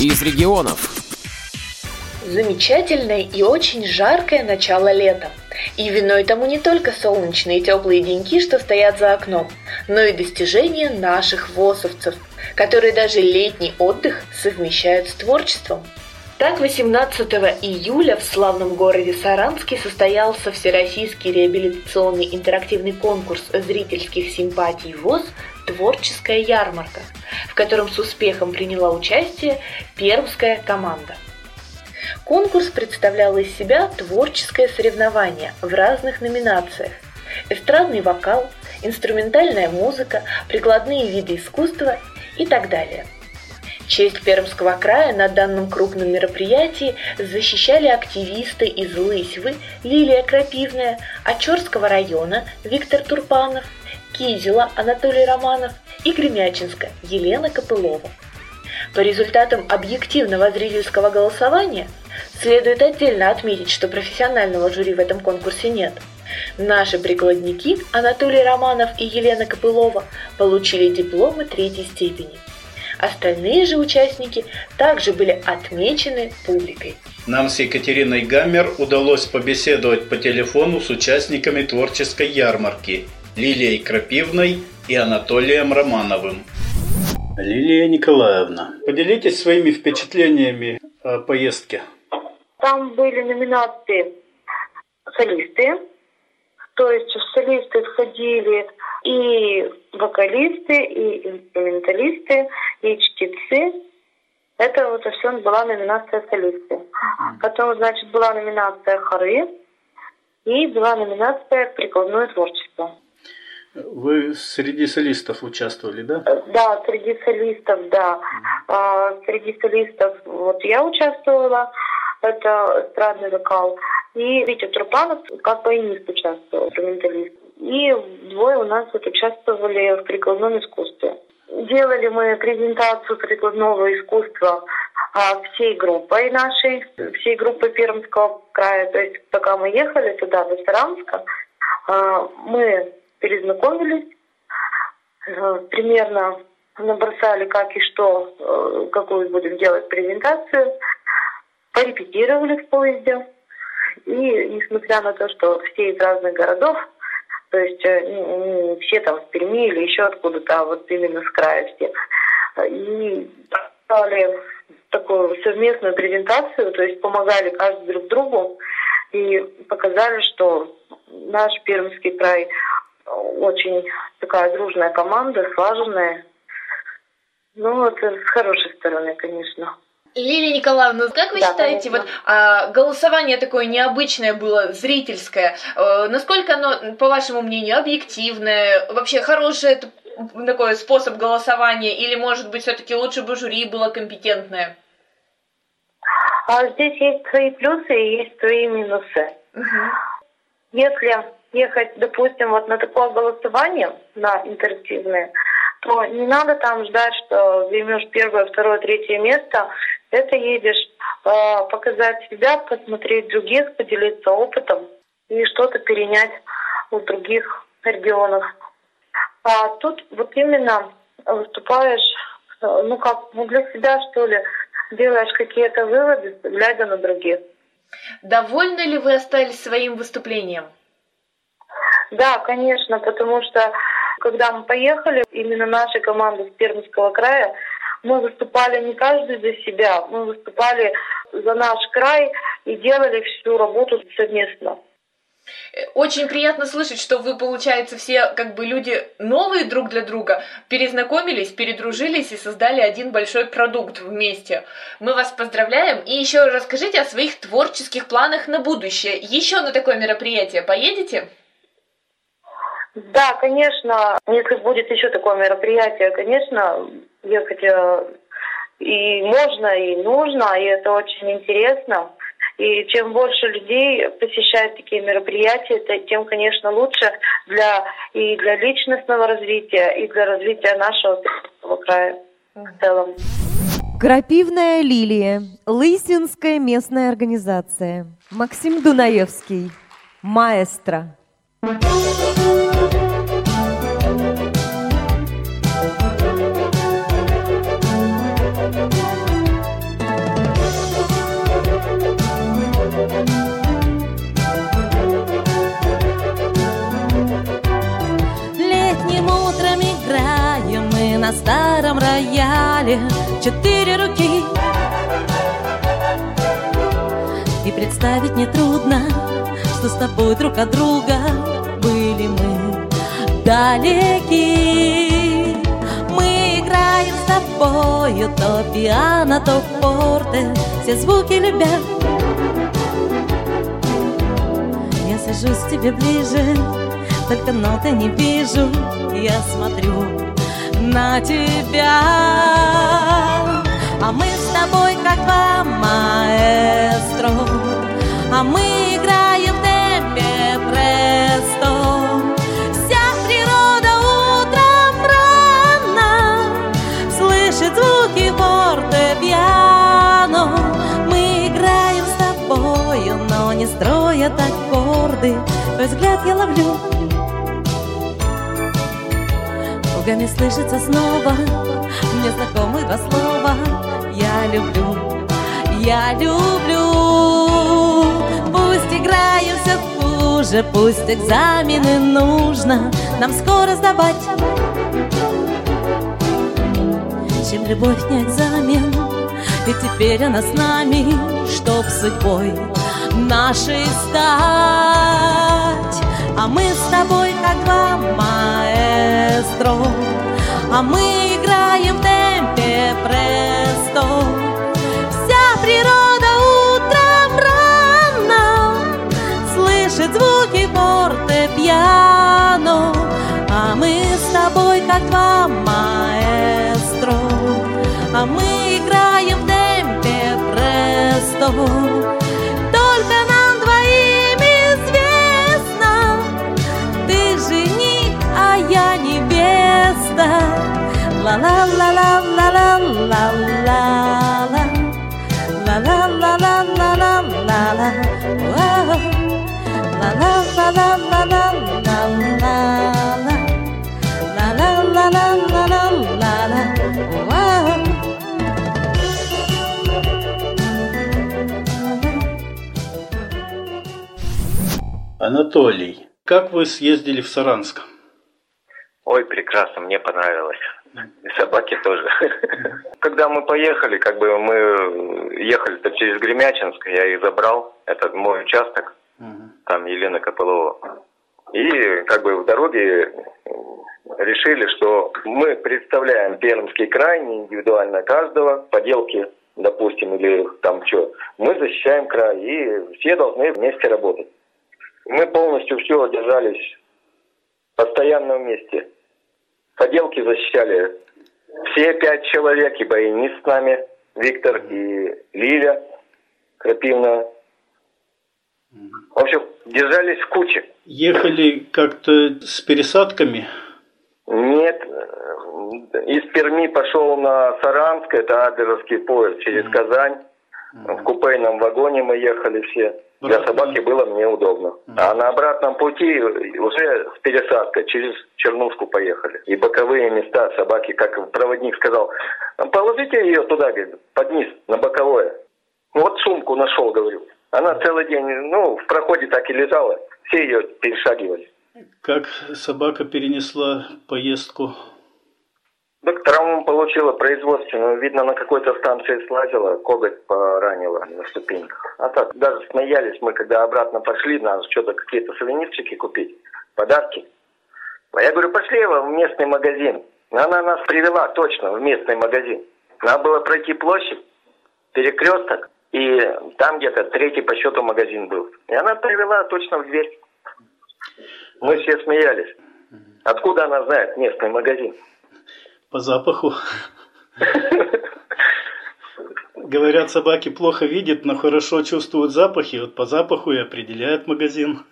из регионов. Замечательное и очень жаркое начало лета. И виной тому не только солнечные теплые деньки, что стоят за окном, но и достижения наших восовцев, которые даже летний отдых совмещают с творчеством. Так, 18 июля в славном городе Саранске состоялся Всероссийский реабилитационный интерактивный конкурс зрительских симпатий ВОЗ «Творческая ярмарка», в котором с успехом приняла участие пермская команда. Конкурс представлял из себя творческое соревнование в разных номинациях. Эстрадный вокал, инструментальная музыка, прикладные виды искусства и так далее – Честь Пермского края на данном крупном мероприятии защищали активисты из Лысьвы Лилия Крапивная, Очерского района Виктор Турпанов, Кизела Анатолий Романов и Гремячинска Елена Копылова. По результатам объективного зрительского голосования следует отдельно отметить, что профессионального жюри в этом конкурсе нет. Наши прикладники Анатолий Романов и Елена Копылова получили дипломы третьей степени – Остальные же участники также были отмечены публикой. Нам с Екатериной Гаммер удалось побеседовать по телефону с участниками творческой ярмарки Лилией Крапивной и Анатолием Романовым. Лилия Николаевна, поделитесь своими впечатлениями о поездке. Там были номинации солисты, то есть в солисты входили и вокалисты, и инструменталисты, и чтецы. Это вот все была номинация солисты. Потом, значит, была номинация хоры и была номинация прикладное творчество. Вы среди солистов участвовали, да? Да, среди солистов, да. А, среди солистов вот я участвовала, это эстрадный вокал. И Витя Трупанов как баянист участвовал, инструменталист. И двое у нас вот участвовали в прикладном искусстве. Делали мы презентацию прикладного искусства а, всей группой нашей, всей группой Пермского края. То есть пока мы ехали туда, до Саранска, мы перезнакомились, а, примерно набросали как и что, а, какую будем делать презентацию, порепетировали в поезде. И несмотря на то, что все из разных городов, то есть э, все там с Перми или еще откуда-то, а вот именно с края все. И стали такую совместную презентацию, то есть помогали каждый друг другу и показали, что наш Пермский край очень такая дружная команда, слаженная. Ну, это с хорошей стороны, конечно. Лилия Николаевна, как вы да, считаете, конечно. вот а, голосование такое необычное было, зрительское, а, насколько оно, по вашему мнению, объективное, вообще хорошее это такой способ голосования, или, может быть, все-таки лучше бы жюри было компетентное? А здесь есть свои плюсы и есть свои минусы. Угу. Если ехать, допустим, вот на такое голосование, на интерактивное, то не надо там ждать, что займешь первое, второе, третье место. Это едешь э, показать себя, посмотреть других, поделиться опытом и что-то перенять у других регионов. А тут вот именно выступаешь, э, ну как, ну для себя что ли, делаешь какие-то выводы, глядя на других. Довольны ли вы остались своим выступлением? Да, конечно, потому что когда мы поехали, именно наша команда с Пермского края, мы выступали не каждый за себя, мы выступали за наш край и делали всю работу совместно. Очень приятно слышать, что вы, получается, все как бы люди новые друг для друга, перезнакомились, передружились и создали один большой продукт вместе. Мы вас поздравляем и еще расскажите о своих творческих планах на будущее. Еще на такое мероприятие поедете? Да, конечно, если будет еще такое мероприятие, конечно, ехать э, и можно, и нужно, и это очень интересно. И чем больше людей посещают такие мероприятия, тем, конечно, лучше для и для личностного развития, и для развития нашего края в целом. Крапивная лилия, Лысинская местная организация. Максим Дунаевский, маэстро. взяли И представить нетрудно, что с тобой друг от друга были мы далеки. Мы играем с тобою то пиано, то форте Все звуки любя Я сажусь тебе ближе, только ноты не вижу Я смотрю на тебя А мы с тобой как два маэстро А мы играем в темпе престо. Вся природа утром рано Слышит звуки фортепиано. Мы играем с тобою, но не строят аккорды Твой взгляд я ловлю. Кругами слышится снова Мне два слова. Я люблю, я люблю. Пусть играем все хуже Пусть экзамены нужно Нам скоро сдавать. Чем любовь не экзамен И теперь она с нами Чтоб судьбой нашей стать. А мы с тобой как два маэстро А мы играем в темпе престо Вся природа утром рано Слышит звуки фортепиано. А мы с тобой как два маэстро А мы играем в темпе престо только нам двоим известно Ты жених, а я невеста Ла-ла-ла-ла-ла-ла-ла-ла Ла-ла-ла-ла-ла-ла-ла-ла Ла-ла-ла-ла-ла-ла-ла-ла Ла-ла-ла-ла-ла-ла-ла Анатолий, как вы съездили в Саранск? Ой, прекрасно, мне понравилось. И собаки тоже. Когда мы поехали, как бы мы ехали-то через Гремячинск, я их забрал, это мой участок, там Елена Копылова. И как бы в дороге решили, что мы представляем Пермский край, не индивидуально каждого, поделки, допустим, или там что. Мы защищаем край, и все должны вместе работать. Мы полностью все держались постоянно вместе. Поделки защищали все пять человек, и баянист с нами, Виктор и Лиля Крапивна. В общем, держались в куче. Ехали как-то с пересадками? Нет, из Перми пошел на Саранск, это Адлеровский поезд, через. Казань. В купейном вагоне мы ехали все. Для собаки было мне удобно. А на обратном пути уже с пересадкой через Чернушку поехали. И боковые места собаки, как проводник сказал, положите ее туда, говорит, под низ, на боковое. Вот сумку нашел, говорю. Она целый день, ну, в проходе так и лежала. Все ее перешагивали. Как собака перенесла поездку? Так травму получила производственную. Видно, на какой-то станции слазила, коготь поранила на ступеньках. А так, даже смеялись мы, когда обратно пошли, надо что-то, какие-то сувенирчики купить, подарки. А я говорю, пошли в местный магазин. Она нас привела точно в местный магазин. Надо было пройти площадь, перекресток, и там где-то третий по счету магазин был. И она привела точно в дверь. Мы все смеялись. Откуда она знает местный магазин? По запаху. Говорят, собаки плохо видят, но хорошо чувствуют запахи. Вот по запаху и определяют магазин.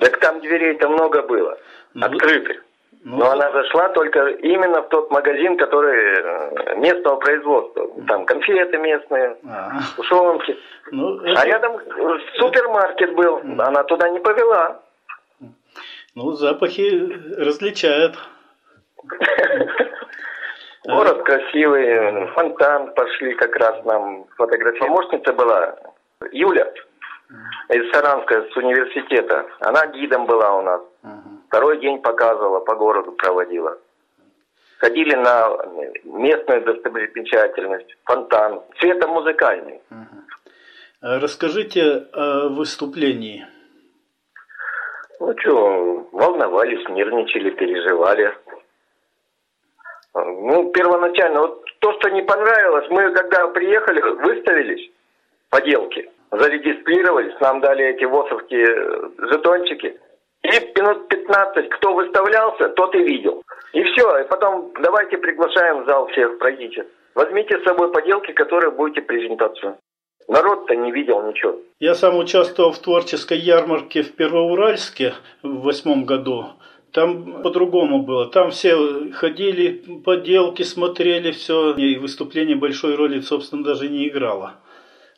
Так там дверей-то много было. Ну, открытых. Ну, Но она зашла только именно в тот магазин, который э, местного производства. Там конфеты местные, а. тушенки. Ну, это... А рядом супермаркет был. Она туда не повела. Ну, запахи различают. Город красивый, фонтан пошли как раз нам фотографии. Помощница была Юля из Саранска, с университета. Она гидом была у нас. Второй день показывала, по городу проводила. ходили на местную достопримечательность, фонтан, цветом музыкальный. А расскажите о выступлении. Ну что, волновались, нервничали, переживали. Ну, первоначально, вот то, что не понравилось, мы когда приехали, выставились поделки, зарегистрировались, нам дали эти ВОСовские жетончики. И минут 15, кто выставлялся, тот и видел. И все, и потом давайте приглашаем в зал всех, пройдите. Возьмите с собой поделки, которые будете презентацию. Народ-то не видел ничего. Я сам участвовал в творческой ярмарке в Первоуральске в восьмом году. Там по-другому было. Там все ходили, поделки смотрели, все. И выступление большой роли, собственно, даже не играло.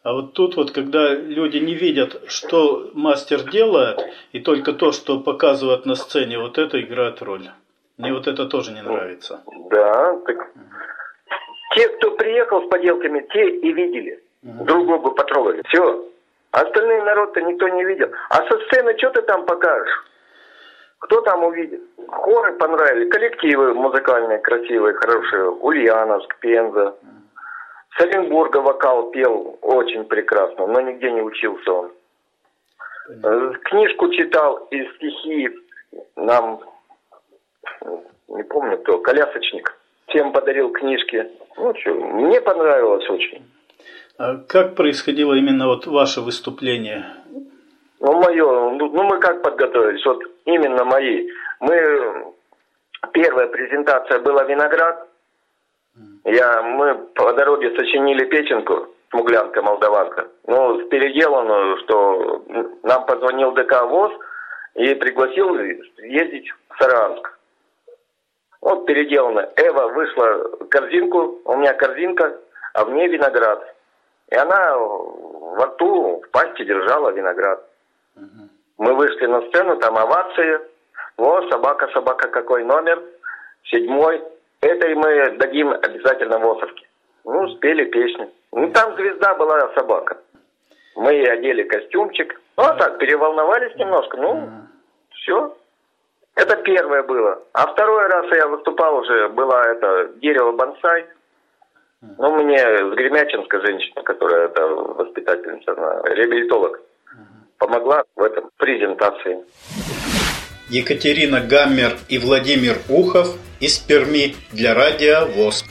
А вот тут вот, когда люди не видят, что мастер делает, и только то, что показывают на сцене, вот это играет роль. Мне вот это тоже не нравится. Да, так те, кто приехал с поделками, те и видели. Угу. Друг друга потрогали. Все. Остальные народ-то никто не видел. А со сцены что ты там покажешь? Кто там увидит? Хоры понравились, коллективы музыкальные, красивые, хорошие. Ульяновск, Пенза. С Оренбурга вокал пел очень прекрасно, но нигде не учился он. Книжку читал из стихи нам, не помню кто, колясочник. Всем подарил книжки. Ну что, мне понравилось очень. А как происходило именно вот ваше выступление? Ну, мое, ну, ну мы как подготовились, вот именно мои. Мы, первая презентация была «Виноград», я, мы по дороге сочинили печенку, смуглянка, молдаванка. Ну, переделанную, что нам позвонил ДК ВОЗ и пригласил ездить в Саранск. Вот переделано. Эва вышла корзинку, у меня корзинка, а в ней виноград. И она во рту, в пасти держала виноград. Мы вышли на сцену, там овации. Вот, собака, собака, какой номер? Седьмой. Этой мы дадим обязательно Восовке. Ну, спели песню. Ну, там звезда была собака. Мы одели костюмчик. Ну, а так, переволновались немножко. Ну, все. Это первое было. А второй раз я выступал уже, была это дерево бонсай. Ну, мне с Гремячинска женщина, которая это воспитательница, она реабилитолог, помогла в этом презентации. Екатерина Гаммер и Владимир Ухов из Перми для радио ВОЗ.